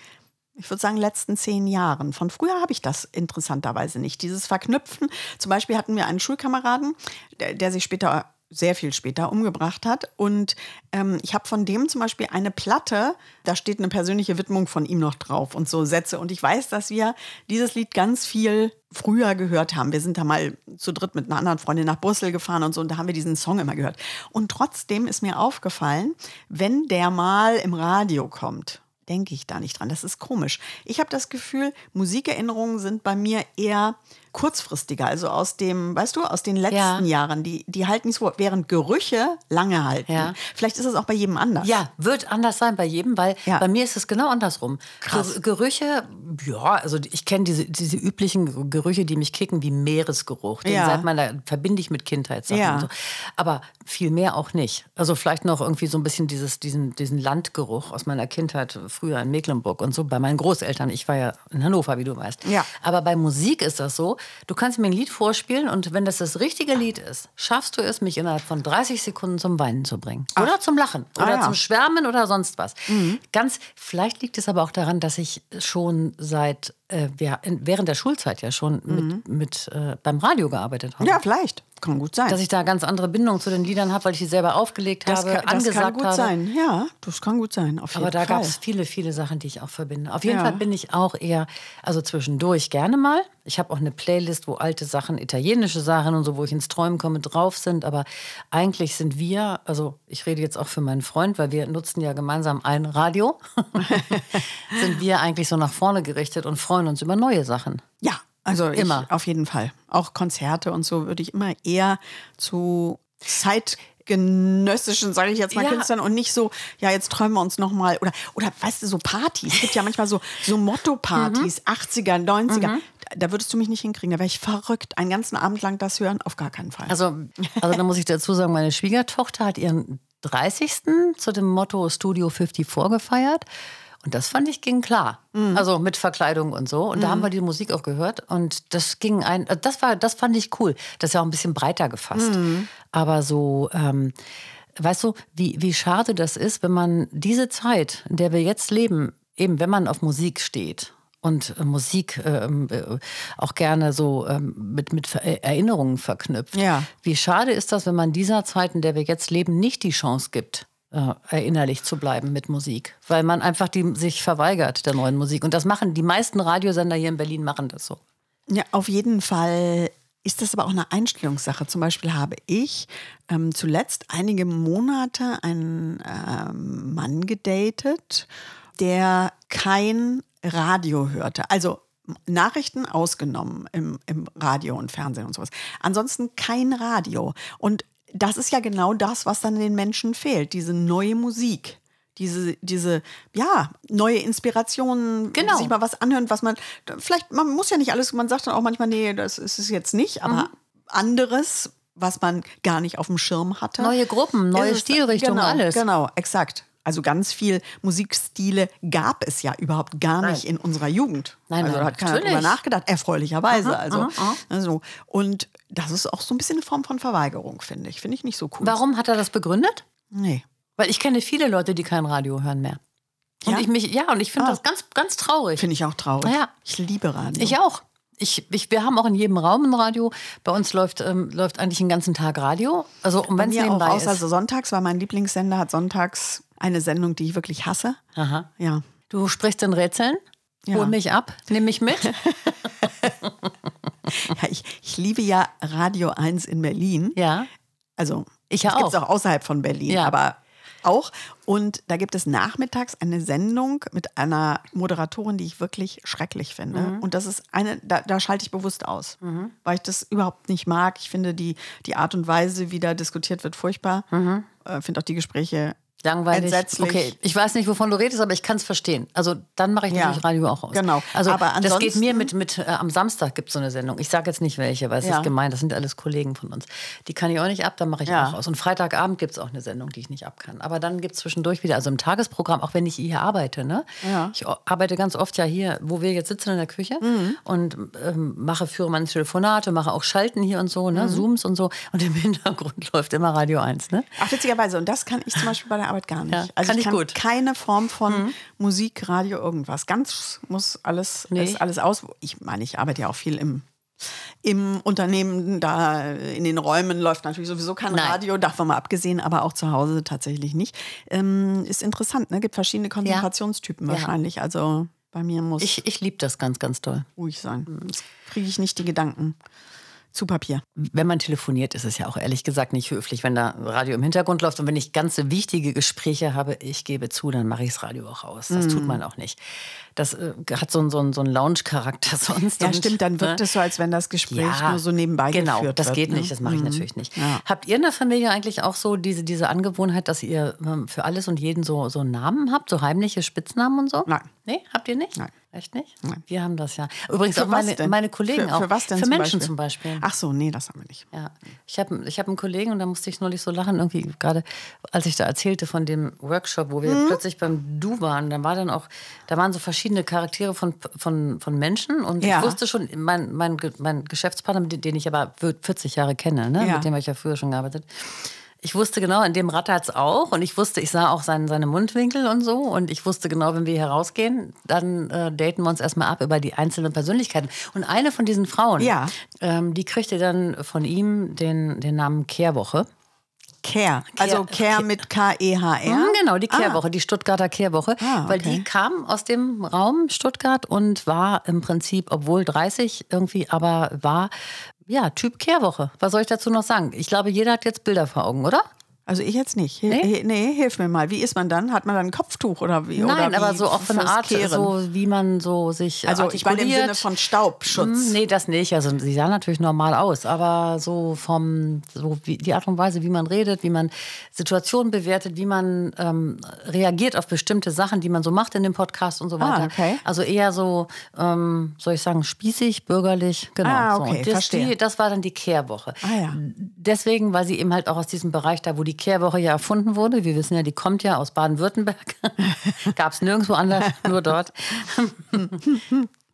ich würde sagen, letzten zehn Jahren. Von früher habe ich das interessanterweise nicht. Dieses Verknüpfen. Zum Beispiel hatten wir einen Schulkameraden, der, der sich später sehr viel später umgebracht hat. Und ähm, ich habe von dem zum Beispiel eine Platte, da steht eine persönliche Widmung von ihm noch drauf und so Sätze. Und ich weiß, dass wir dieses Lied ganz viel früher gehört haben. Wir sind da mal zu dritt mit einer anderen Freundin nach Brüssel gefahren und so, und da haben wir diesen Song immer gehört. Und trotzdem ist mir aufgefallen, wenn der mal im Radio kommt, denke ich da nicht dran. Das ist komisch. Ich habe das Gefühl, Musikerinnerungen sind bei mir eher kurzfristiger, also aus dem, weißt du, aus den letzten Ja. Jahren, die, die halten nicht so, während Gerüche lange halten. Ja. Vielleicht ist es auch bei jedem anders. Ja, wird anders sein bei jedem, weil Ja. bei mir ist es genau andersrum. Krass. Ger Gerüche, ja, also ich kenne diese, diese üblichen Gerüche, die mich kicken, wie Meeresgeruch. Den seit meiner verbinde ich mit Kindheitssachen so. Aber viel mehr auch nicht. Also vielleicht noch irgendwie so ein bisschen dieses, diesen, diesen Landgeruch aus meiner Kindheit früher in Mecklenburg und so bei meinen Großeltern. Ich war ja in Hannover, wie du weißt. Ja. Aber bei Musik ist das so, du kannst mir ein Lied vorspielen und wenn das das richtige Lied ist, schaffst du es, mich innerhalb von 30 Sekunden zum Weinen zu bringen. Oder zum Lachen. Ah, Oder ja. zum Schwärmen oder sonst was. Ganz, vielleicht liegt es aber auch daran, dass ich schon seit, äh, wir- während der Schulzeit ja schon mit, mit äh, beim Radio gearbeitet habe. Ja, vielleicht. Kann gut sein. Dass ich da ganz andere Bindungen zu den Liedern habe, weil ich die selber aufgelegt das habe, kann, das angesagt kann gut habe. sein. Ja, das kann gut sein. Auf jeden Aber da gab es viele, viele Sachen, die ich auch verbinde. Auf jeden Ja. Fall bin ich auch eher, also zwischendurch gerne mal. Ich habe auch eine Playlist, wo alte Sachen, italienische Sachen und so, wo ich ins Träumen komme, drauf sind. Aber eigentlich sind wir, also ich rede jetzt auch für meinen Freund, weil wir nutzen ja gemeinsam ein Radio, sind wir eigentlich so nach vorne gerichtet und freuen uns über neue Sachen. Ja, also Immer. Auf jeden Fall. Auch Konzerte und so würde ich immer eher zu zeitgenössischen, sage ich jetzt mal, Ja. Künstlern und nicht so, ja, jetzt träumen wir uns noch mal oder oder weißt du, so Partys. Es gibt ja manchmal so so Motto-Partys, 80er, 90er. Da, da würdest du mich nicht hinkriegen. Da wäre ich verrückt. Einen ganzen Abend lang das hören, auf gar keinen Fall. Also, also da muss ich dazu sagen, meine Schwiegertochter hat ihren 30. zu dem Motto Studio 54 gefeiert. Und das fand ich ging klar. Also mit Verkleidung und so. Und da haben wir die Musik auch gehört. Und das ging ein, äh, das war, das fand ich cool. Das ist ja auch ein bisschen breiter gefasst. Aber so, ähm, weißt du, wie, wie schade das ist, wenn man diese Zeit, in der wir jetzt leben, eben wenn man auf Musik steht und äh, Musik ähm, äh, auch gerne so ähm, mit, mit Erinnerungen verknüpft. Ja. Wie schade ist das, wenn man dieser Zeit, in der wir jetzt leben, nicht die Chance gibt, äh, erinnerlich zu bleiben mit Musik, weil man einfach die, sich verweigert der neuen Musik. Und das machen die meisten Radiosender hier in Berlin machen das so. Ja, auf jeden Fall ist das aber auch eine Einstellungssache. Zum Beispiel habe ich ähm, zuletzt einige Monate einen ähm, Mann gedatet, der kein Radio hörte. Also Nachrichten ausgenommen im, im Radio und Fernsehen und sowas. Ansonsten kein Radio. Und das ist ja genau das, was dann den Menschen fehlt, diese neue Musik. Diese, diese, ja, neue Inspirationen, Genau. sich mal was anhören, was man, vielleicht, man muss ja nicht alles, man sagt dann auch manchmal, nee, das ist es jetzt nicht, aber anderes, was man gar nicht auf dem Schirm hatte. Neue Gruppen, neue Stilrichtungen, genau, alles. Genau, exakt. Also ganz viel Musikstile gab es ja überhaupt gar nicht in unserer Jugend. Nein, also nein, da hat keiner drüber nachgedacht, erfreulicherweise. also, also, und das ist auch so ein bisschen eine Form von Verweigerung, finde ich. Finde ich nicht so cool. Warum hat er das begründet? Nee. Weil ich kenne viele Leute, die kein Radio hören mehr. Und Ja? ich mich, ja, und ich finde Ah. das ganz, ganz traurig. Finde ich auch traurig. Ja. Ich liebe Radio. Ich auch. Ich, ich, wir haben auch in jedem Raum ein Radio. Bei uns läuft, ähm, läuft eigentlich den ganzen Tag Radio. Also, und Bei wenn es mir auch, nebenbei außer ist. so sonntags, weil mein Lieblingssender hat sonntags eine Sendung, die ich wirklich hasse. Aha. Ja. Du sprichst in Rätseln, Ja. hol mich ab, nimm mich mit. ja ich, ich liebe ja Radio 1 in Berlin. ja. Also, Ich das auch. auch außerhalb von Berlin. Ja. Aber auch. Und da gibt es nachmittags eine Sendung mit einer Moderatorin, die ich wirklich schrecklich finde. Mhm. Und das ist eine, da, da schalte ich bewusst aus, weil ich das überhaupt nicht mag. Ich finde die, die Art und Weise, wie da diskutiert wird, furchtbar. Äh, finde auch die Gespräche Langweilig. Entsetzlich. Okay, ich weiß nicht, wovon du redest, aber ich kann es verstehen. Also dann mache ich Ja, natürlich Radio auch aus. genau. Also Aber das geht mir mit, mit äh, am Samstag gibt es so eine Sendung. Ich sage jetzt nicht welche, weil es Ja. ist gemein. Das sind alles Kollegen von uns. Die kann ich auch nicht ab, dann mache ich Ja. auch aus. Und Freitagabend gibt es auch eine Sendung, die ich nicht ab kann. Aber dann gibt es zwischendurch wieder, also im Tagesprogramm, auch wenn ich hier arbeite, ne? Ja. Ich arbeite ganz oft ja hier, wo wir jetzt sitzen in der Küche Mhm. und ähm, mache, führe meine Telefonate, mache auch Schalten hier und so, Mhm. ne? Zooms und so. Und im Hintergrund läuft immer Radio 1, ne? Ach, witzigerweise. Und das kann ich zum Beispiel bei der Arbeit gar nicht. Ja, also kann ich kann gut. keine Form von Musik, Radio, irgendwas. Ganz muss alles, Nee. ist alles aus. Ich meine, ich arbeite ja auch viel im, im Unternehmen. Da in den Räumen läuft natürlich sowieso kein Nein. Radio, davon mal abgesehen, aber auch zu Hause tatsächlich nicht. Ähm, ist interessant, ne? Gibt verschiedene Konzentrationstypen Ja. wahrscheinlich. Also bei mir muss Ich, ich liebe das ganz, ganz toll. ruhig sein. Sonst kriege ich nicht die Gedanken zu Papier. Wenn man telefoniert, ist es ja auch ehrlich gesagt nicht höflich, wenn da Radio im Hintergrund läuft. Und wenn ich ganz wichtige Gespräche habe, ich gebe zu, dann mache ich das Radio auch aus. Das Mhm. tut man auch nicht. Das äh, hat so, einen- so, so einen Lounge-Charakter sonst. Ja, stimmt, dann wirkt ne? es so, als wenn das Gespräch nur so nebenbei genau, geführt das wird. geht ne? nicht, das mache ich natürlich nicht. Ja. Habt ihr in der Familie eigentlich auch so diese, diese Angewohnheit, dass ihr ähm, für alles und jeden so, so Namen habt, so heimliche Spitznamen und so? Nein. Nee, habt ihr nicht? Nein. Echt nicht? Nein. Wir haben das ja. Übrigens Für auch meine, meine Kollegen für, auch. Für was denn Für zum Menschen Beispiel? zum Beispiel. Ach so, nee, das haben wir nicht. Ja, ich habe ich hab einen Kollegen und da musste ich neulich so lachen, irgendwie gerade, als ich da erzählte von dem Workshop, wo Mhm. wir plötzlich beim Du waren, da war dann auch, da waren so verschiedene Charaktere von, von, von Menschen und Ja. ich wusste schon, mein, mein, mein Geschäftspartner, den ich aber 40 Jahre kenne, ne, Ja. mit dem habe ich ja früher schon gearbeitet, ich wusste genau, in dem rattert es auch und ich wusste, ich sah auch seinen, seine Mundwinkel und so und ich wusste genau, wenn wir hier rausgehen, dann äh, daten wir uns erstmal ab über die einzelnen Persönlichkeiten. Und eine von diesen Frauen, Ja. ähm, die kriegte dann von ihm den, den Namen Kehrwoche. Care. Also Care- Care mit K-E-H-R. Mhm, Genau, die Kehrwoche, die Stuttgarter Kehrwoche. Ah, Weil okay. die kam aus dem Raum Stuttgart und war im Prinzip, obwohl 30 irgendwie, aber war, ja, Typ Kehrwoche. Was soll ich dazu noch sagen? Ich glaube, jeder hat jetzt Bilder vor Augen, oder? Also ich jetzt nicht. Hil Nee? nee? hilf mir mal. Wie ist man dann? Hat man dann ein Kopftuch oder wie? Nein, oder wie aber so auch von Art, Kehren? so wie man so sich Also ich meine im Sinne von Staubschutz. Hm, Nee, das nicht. Also sie sah natürlich normal aus, aber so vom so wie die Art und Weise, wie man redet, wie man Situationen bewertet, wie man ähm, reagiert auf bestimmte Sachen, die man so macht in dem Podcast und so Ah, weiter. okay. Also eher so, ähm, soll ich sagen, spießig, bürgerlich, genau. Ah, so. okay, Und das, verstehe. die, das war dann die Kehrwoche. Ah, ja. Deswegen, weil sie eben halt auch aus diesem Bereich da, wo die Kehrwoche ja erfunden wurde. Wir wissen ja, die kommt ja aus Baden-Württemberg. Gab es nirgendwo anders, nur dort.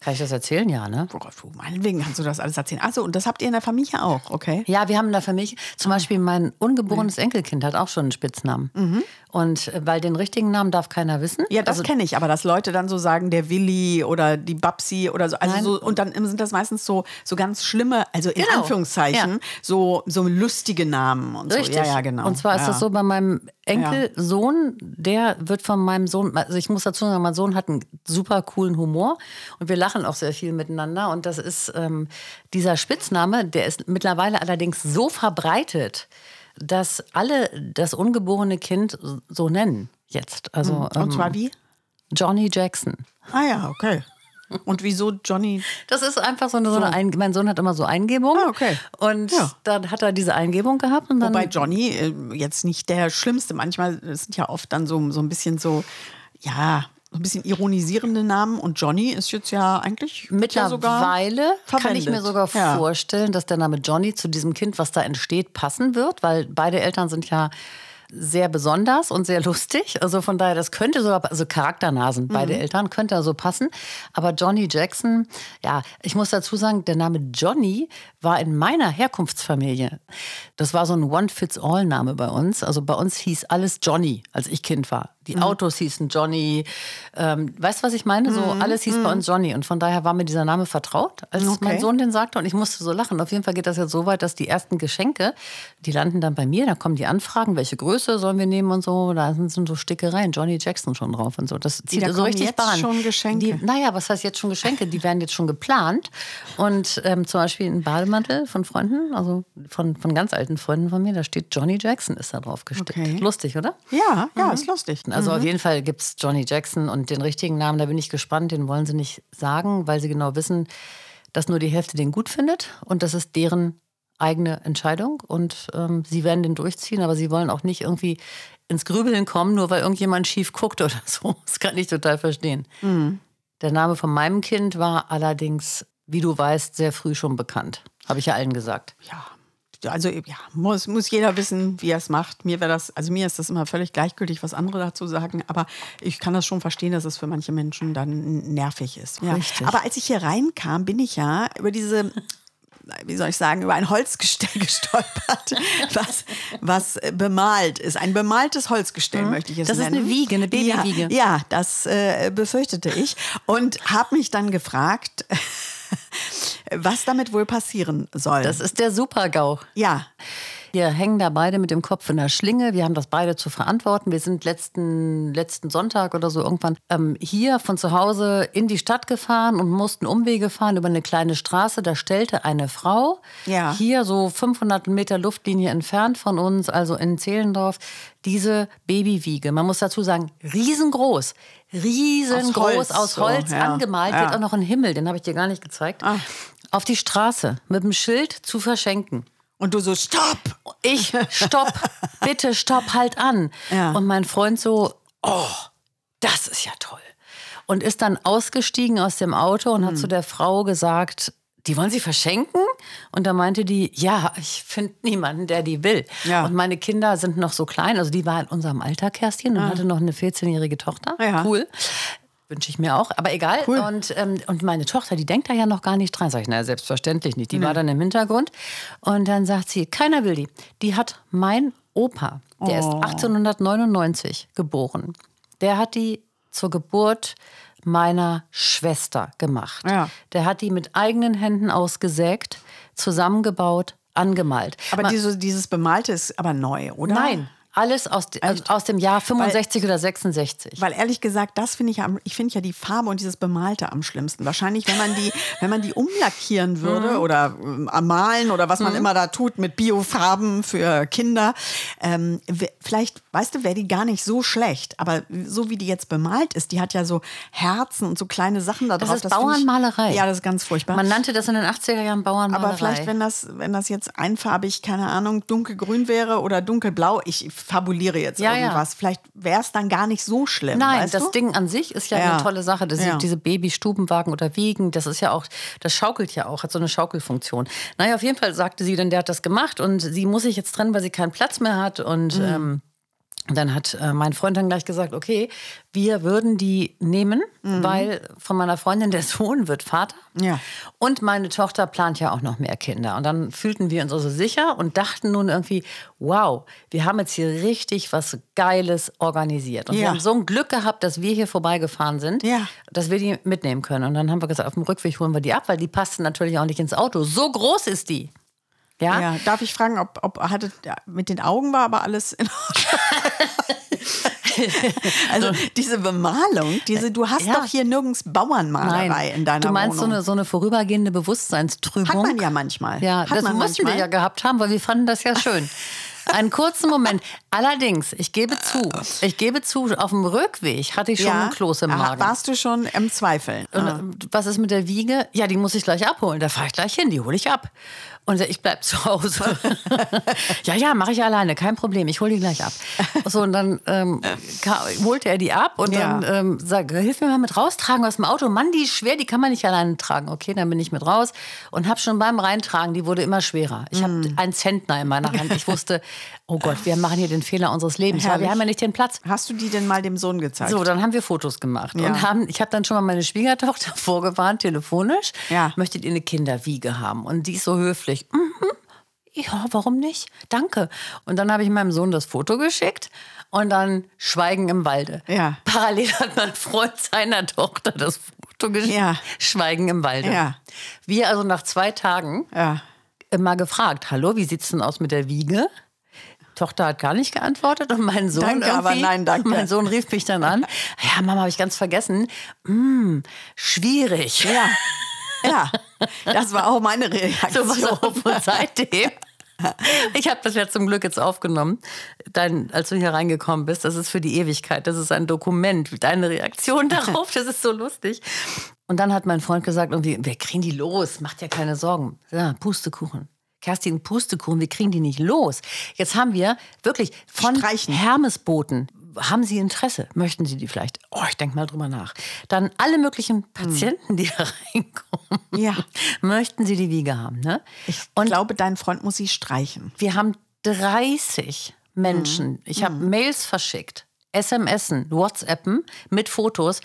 Kann ich das erzählen? Ja, ne? Oh Gott, meinetwegen kannst du das alles erzählen. Achso, und das habt ihr in der Familie auch, okay? Ja, wir haben in der Familie, Ah. zum Beispiel mein ungeborenes Enkelkind hat auch schon einen Spitznamen. Und äh, weil den richtigen Namen darf keiner wissen. Mhm. Ja, das also, kenne ich, aber dass Leute dann so sagen, der Willi oder die Babsi oder so, also Nein. so, und dann sind das meistens so, so ganz schlimme, also in Genau. Anführungszeichen, Ja. so, so lustige Namen und Richtig. so. Ja, ja, genau. Und zwar ist ja. das so bei meinem Enkelsohn, der wird von meinem Sohn, also ich muss dazu sagen, mein Sohn hat einen super coolen Humor und wir lachen auch sehr viel miteinander. Und das ist ähm, dieser Spitzname, der ist mittlerweile allerdings so verbreitet, dass alle das ungeborene Kind so nennen jetzt. Also Und ähm, zwar wie? Johnny Jackson. Ah ja, okay. Und wieso Johnny? Das ist einfach so eine, so eine Ein mein Sohn hat immer so Eingebungen. Ah, okay. Und Ja. dann hat er diese Eingebung gehabt und dann Wobei Johnny äh, jetzt nicht der Schlimmste. Manchmal sind ja oft dann so, so ein bisschen so, ja, so ein bisschen ironisierende Namen. Und Johnny ist jetzt ja eigentlich wird ja sogar Mittlerweile kann ich mir sogar Ja. vorstellen, dass der Name Johnny zu diesem Kind, was da entsteht, passen wird, weil beide Eltern sind ja sehr besonders und sehr lustig. Also von daher, das könnte sogar, also Charakternasen, beide Mhm. Eltern, könnte also passen. Aber Johnny Jackson, ja, ich muss dazu sagen, der Name Johnny war in meiner Herkunftsfamilie. Das war so ein One-Fits-All-Name bei uns. Also bei uns hieß alles Johnny, als ich Kind war. Die Autos hießen Johnny. Ähm, weißt du, was ich meine? So alles hieß bei uns Johnny. Und von daher war mir dieser Name vertraut, als Okay. mein Sohn den sagte. Und ich musste so lachen. Auf jeden Fall geht das jetzt so weit, dass die ersten Geschenke, die landen dann bei mir. Da kommen die Anfragen, welche Größe sollen wir nehmen und so. Da sind, so Stickereien, Johnny Jackson schon drauf und so. Das zieht da so richtig jetzt Bahn. schon Geschenke? Die, naja, was heißt jetzt schon Geschenke? Die werden jetzt schon geplant. Und ähm, zum Beispiel ein Bademantel von Freunden, also von, von ganz alten Freunden von mir, da steht Johnny Jackson ist da drauf gestickt. Okay. Lustig, oder? Ja, ja, ist lustig. Also auf jeden Fall gibt es Johnny Jackson und den richtigen Namen, da bin ich gespannt, den wollen sie nicht sagen, weil sie genau wissen, dass nur die Hälfte den gut findet und das ist deren eigene Entscheidung und ähm, sie werden den durchziehen, aber sie wollen auch nicht irgendwie ins Grübeln kommen, nur weil irgendjemand schief guckt oder so. Das kann ich total verstehen. Der Name von meinem Kind war allerdings, wie du weißt, sehr früh schon bekannt. Habe ich ja allen gesagt. Ja. Also ja, muss, muss jeder wissen, wie er es macht. Mir wäre das, also mir ist das immer völlig gleichgültig, was andere dazu sagen, aber ich kann das schon verstehen, dass es für manche Menschen dann nervig ist. Ja. Richtig. Aber als ich hier reinkam, bin ich ja über diese wie soll ich sagen, über ein Holzgestell gestolpert, was, was bemalt ist. Ein bemaltes Holzgestell möchte ich es Mhm. Das ist nennen. eine Wiege, eine Babywiege. Ja, ja das äh, befürchtete ich und habe mich dann gefragt, was damit wohl passieren soll. Das ist der Super-GAU. ja, Wir hängen da beide mit dem Kopf in der Schlinge. Wir haben das beide zu verantworten. Wir sind letzten, letzten Sonntag oder so irgendwann ähm, hier von zu Hause in die Stadt gefahren und mussten Umwege fahren über eine kleine Straße. Da stellte eine Frau Ja. hier so 500 Meter Luftlinie entfernt von uns, also in Zehlendorf, diese Babywiege. Man muss dazu sagen, riesengroß. Riesengroß Aus Holz, aus so, Holz ja. angemalt. Ja. Wird auch noch ein Himmel, den habe ich dir gar nicht gezeigt. Auf die Straße mit dem Schild zu verschenken. und du so, stopp! Ich, stopp, bitte stopp, halt an. Ja. Und mein Freund so, oh, das ist ja toll. Und ist dann ausgestiegen aus dem Auto und hat Hm. zu der Frau gesagt, die wollen sie verschenken? Und da meinte die, ja, ich finde niemanden, der die will. Ja. Und meine Kinder sind noch so klein, also die war in unserem Alter, Kerstin, und hatte noch eine 14-jährige Tochter. Ah. Ja. Cool. Wünsche ich mir auch, aber egal. Cool. Und, ähm, und meine Tochter, die denkt da ja noch gar nicht dran. Sag ich, naja, selbstverständlich nicht. Die Mhm. war dann im Hintergrund. Und dann sagt sie, keiner will die. Die hat mein Opa, der ist Oh. 1899 geboren. Der hat die zur Geburt meiner Schwester gemacht. Ja. Der hat die mit eigenen Händen ausgesägt, zusammengebaut, angemalt. Aber Man- diese, dieses Bemalte ist aber neu, oder? Nein, alles aus, Echt? aus dem Jahr 65 oder 66. Weil ehrlich gesagt, das finde ich ich finde ja die Farbe und dieses Bemalte am schlimmsten. Wahrscheinlich, wenn man die, wenn man die umlackieren würde Mhm. oder ähm, malen oder was man immer da tut mit Biofarben für Kinder, ähm, vielleicht, weißt du, wäre die gar nicht so schlecht. Aber so wie die jetzt bemalt ist, die hat ja so Herzen und so kleine Sachen da Das drauf. ist finde ich- Bauernmalerei. Ja, das ist ganz furchtbar. Man nannte das in den 80er Jahren Bauernmalerei. Aber vielleicht, wenn das, wenn das jetzt einfarbig, keine Ahnung, dunkelgrün wäre oder dunkelblau, ich fabuliere jetzt Ja, ja. irgendwas, vielleicht wäre es dann gar nicht so schlimm. Nein, das du? Ding an sich ist ja, Ja. eine tolle Sache. Das Ja. diese Babystubenwagen oder Wiegen, das ist ja auch, das schaukelt ja auch, hat so eine Schaukelfunktion. Naja, auf jeden Fall sagte sie dann, der hat das gemacht und sie muss sich jetzt trennen, weil sie keinen Platz mehr hat und Mhm. ähm, dann hat äh, mein Freund dann gleich gesagt, okay, wir würden die nehmen, weil von meiner Freundin der Sohn wird Vater. Mhm. Ja. Und meine Tochter plant ja auch noch mehr Kinder. Und dann fühlten wir uns also sicher und dachten nun irgendwie, wow, wir haben jetzt hier richtig was Geiles organisiert. Und wir Ja. haben so ein Glück gehabt, dass wir hier vorbeigefahren sind, Ja. dass wir die mitnehmen können. Und dann haben wir gesagt, auf dem Rückweg holen wir die ab, weil die passten natürlich auch nicht ins Auto. So groß ist die. Ja, Ja, darf ich fragen, ob, ob hatte, mit den Augen war aber alles in Also diese Bemalung, diese, du hast Ja. doch hier nirgends Bauernmalerei in deiner du meinst so Wohnung. eine, so eine vorübergehende Bewusstseinstrübung? Hat man ja manchmal. Ja, Hat das man mussten manchmal. wir ja gehabt haben, weil wir fanden das ja schön. Einen kurzen Moment. Allerdings, ich gebe zu, ich gebe zu, auf dem Rückweg hatte ich schon ja. ein Kloß im Magen. Warst du schon im Zweifeln? Und, Ah. was ist mit der Wiege? Ja, die muss ich gleich abholen. Da fahre ich gleich hin, die hole ich ab. Und ich bleib zu Hause. ja, ja, mache ich alleine, kein Problem. Ich hole die gleich ab. So, und dann ähm, holte er die ab und Ja. dann ähm, sag, hilf mir mal mit raustragen aus dem Auto. Mann, die ist schwer, die kann man nicht alleine tragen. Okay, dann bin ich mit raus und habe schon beim Reintragen, die wurde immer schwerer. Ich habe Hm. einen Zentner in meiner Hand. Ich wusste, oh Gott, wir machen hier den Fehler unseres Lebens. weil wir haben ja nicht den Platz. Hast du die denn mal dem Sohn gezeigt? So, dann haben wir Fotos gemacht Ja. und haben, ich habe dann schon mal meine Schwiegertochter vorgewarnt, telefonisch. Ja. Möchtet ihr eine Kinderwiege haben? Und die ist so höflich. Mhm. Ja, warum nicht? Danke. Und dann habe ich meinem Sohn das Foto geschickt und dann Schweigen im Walde. Ja. Parallel hat mein Freund seiner Tochter das Foto geschickt. Ja. Schweigen im Walde. Ja. Wir also nach zwei Tagen Ja. mal gefragt, hallo, wie sieht's denn aus mit der Wiege? Tochter hat gar nicht geantwortet und mein Sohn Danke, aber nein, danke. Mein Sohn rief mich dann an. Ja, Mama, habe ich ganz vergessen. Hm, schwierig. Ja. Ja. Das war auch meine Reaktion. So was seitdem. Ich habe das ja zum Glück jetzt aufgenommen, dein, als du hier reingekommen bist. Das ist für die Ewigkeit. Das ist ein Dokument. Deine Reaktion darauf, das ist so lustig. Und dann hat mein Freund gesagt, irgendwie, wir kriegen die los, macht ja keine Sorgen. Ja, Pustekuchen. Kerstin, Pustekuchen, wir kriegen die nicht los. Jetzt haben wir wirklich von Streichen. Hermesboten. Haben Sie Interesse? Möchten Sie die vielleicht? Oh, ich denke mal drüber nach. Dann alle möglichen Patienten, die da reinkommen. Ja. Möchten Sie die Wiege haben, ne? Ich Und glaube, dein Freund muss sie streichen. wir haben 30 Menschen. Ich habe Mails verschickt, SMSen, WhatsAppen mit Fotos.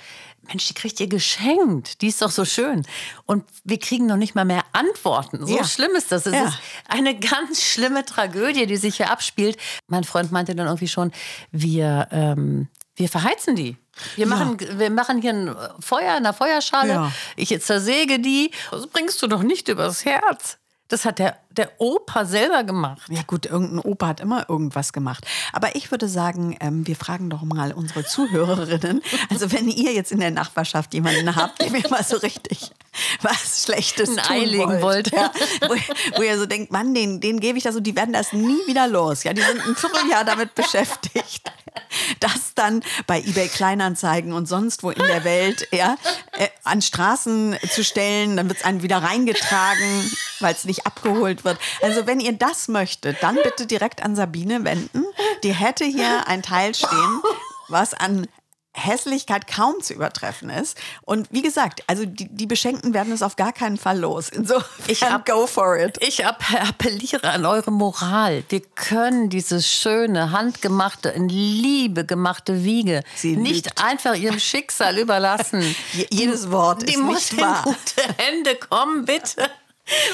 Mensch, die kriegt ihr geschenkt. Die ist doch so schön. Und wir kriegen noch nicht mal mehr Antworten. So Ja. schlimm ist das. Es Ja. ist eine ganz schlimme Tragödie, die sich hier abspielt. Mein Freund meinte dann irgendwie schon, wir, ähm, wir verheizen die. Wir machen, wir machen hier ein Feuer in der Feuerschale. Ja. Ich zersäge die. Das bringst du doch nicht übers Herz. Das hat der, der Opa selber gemacht. Ja gut, irgendein Opa hat immer irgendwas gemacht. Aber ich würde sagen, ähm, wir fragen doch mal unsere Zuhörerinnen. Also wenn ihr jetzt in der Nachbarschaft jemanden habt, dem ihr mal so richtig was Schlechtes Ein tun Ei legen wollt. Ja, wo, wo ihr so denkt, Mann, den, den gebe ich das und die werden das nie wieder los. Ja, die sind ein Vierteljahr damit beschäftigt, das dann bei eBay Kleinanzeigen und sonst wo in der Welt ja, äh, an Straßen zu stellen. Dann wird es einem wieder reingetragen, weil es nicht abgeholt wird. Also wenn ihr das möchtet, dann bitte direkt an Sabine wenden. Die hätte hier ein Teil stehen, was an Hässlichkeit kaum zu übertreffen ist. Und wie gesagt, also die, die Beschenkten werden es auf gar keinen Fall los. Insofern, Ich hab- go for it. Ich app- appelliere an eure Moral. Wir können diese schöne, handgemachte, in Liebe gemachte Wiege Sie nicht lügt. einfach ihrem Schicksal überlassen. Je- jedes Wort Die ist muss nicht in wahr. gute Hände kommen, bitte.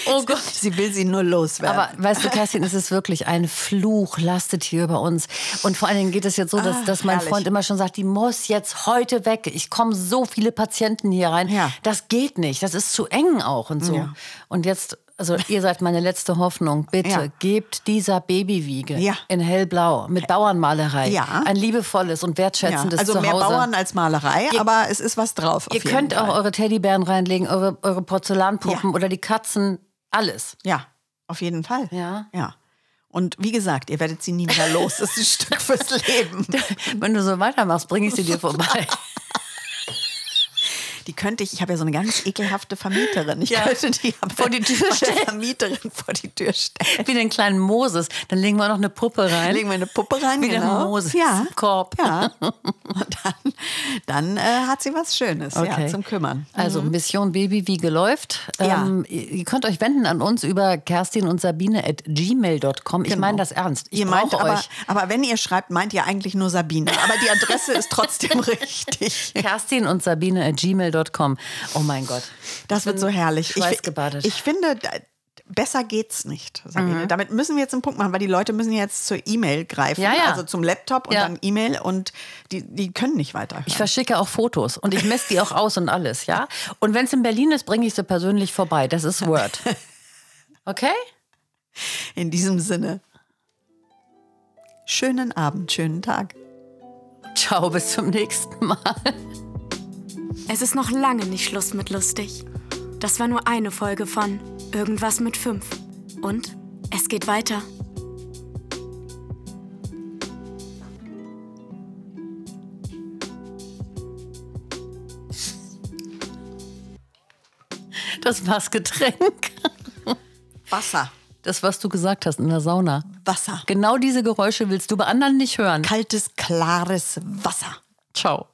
Oh Gott. Sie will sie nur loswerden. Aber weißt du, Kerstin, es ist wirklich ein Fluch, lastet hier über uns. Und vor allen Dingen geht es jetzt so, dass, Ah, dass mein herrlich. Freund immer schon sagt, die muss jetzt heute weg. Ich komme so viele Patienten hier rein. Ja. Das geht nicht. Das ist zu eng auch und so. Ja. Und jetzt, also ihr seid meine letzte Hoffnung. Bitte Ja. gebt dieser Babywiege Ja. in hellblau mit Bauernmalerei Ja. ein liebevolles und ja, wertschätzendes also mehr Zuhause. Bauern als Malerei, aber es ist was drauf. auf Ihr könnt auch Fall. eure Teddybären reinlegen, eure, eure Porzellanpuppen Ja. oder die Katzen, alles. Ja, auf jeden Fall. Ja. Ja. Und wie gesagt, ihr werdet sie nie wieder los. Das ist ein Stück fürs Leben. Wenn du so weitermachst, bringe ich sie dir vorbei. Die könnte ich, ich habe ja so eine ganz ekelhafte Vermieterin. Ich Ja. könnte die Vor die Tür stellen. Vermieterin vor die Tür stellen. Wie den kleinen Moses. Dann legen wir noch eine Puppe rein. Legen wir eine Puppe rein, Wie der genau. Moses ja. Korb. Ja. Und dann, dann äh, hat sie was Schönes ja, zum Kümmern. Also Mission Babywiege läuft. Mhm. Ja. Ähm, ihr könnt euch wenden an uns über kerstin und sabine at gmail.com. Ich Genau. meine das ernst. Ich ihr meint aber, euch. aber wenn ihr schreibt, meint ihr eigentlich nur Sabine. Aber die Adresse ist trotzdem richtig. Kerstin und sabine at gmail.com. Oh mein Gott. Das wird so herrlich. Ich, ich finde, besser geht's nicht, Sabine. Damit müssen wir jetzt einen Punkt machen, weil die Leute müssen jetzt zur E-Mail greifen, Ja, ja. also zum Laptop und Ja. dann E-Mail und die, die können nicht weiterhören. Ich verschicke auch Fotos und ich messe die auch aus und alles, ja? Und wenn es in Berlin ist, bringe ich sie persönlich vorbei. Das ist Word. Okay? In diesem Sinne. Schönen Abend, schönen Tag. Ciao, bis zum nächsten Mal. Es ist noch lange nicht Schluss mit lustig. Das war nur eine Folge von Irgendwas mit fünf. Und es geht weiter. Das war's Getränk. Wasser. Das, was du gesagt hast in der Sauna. Wasser. Genau diese Geräusche willst du bei anderen nicht hören. Kaltes, klares Wasser. Ciao.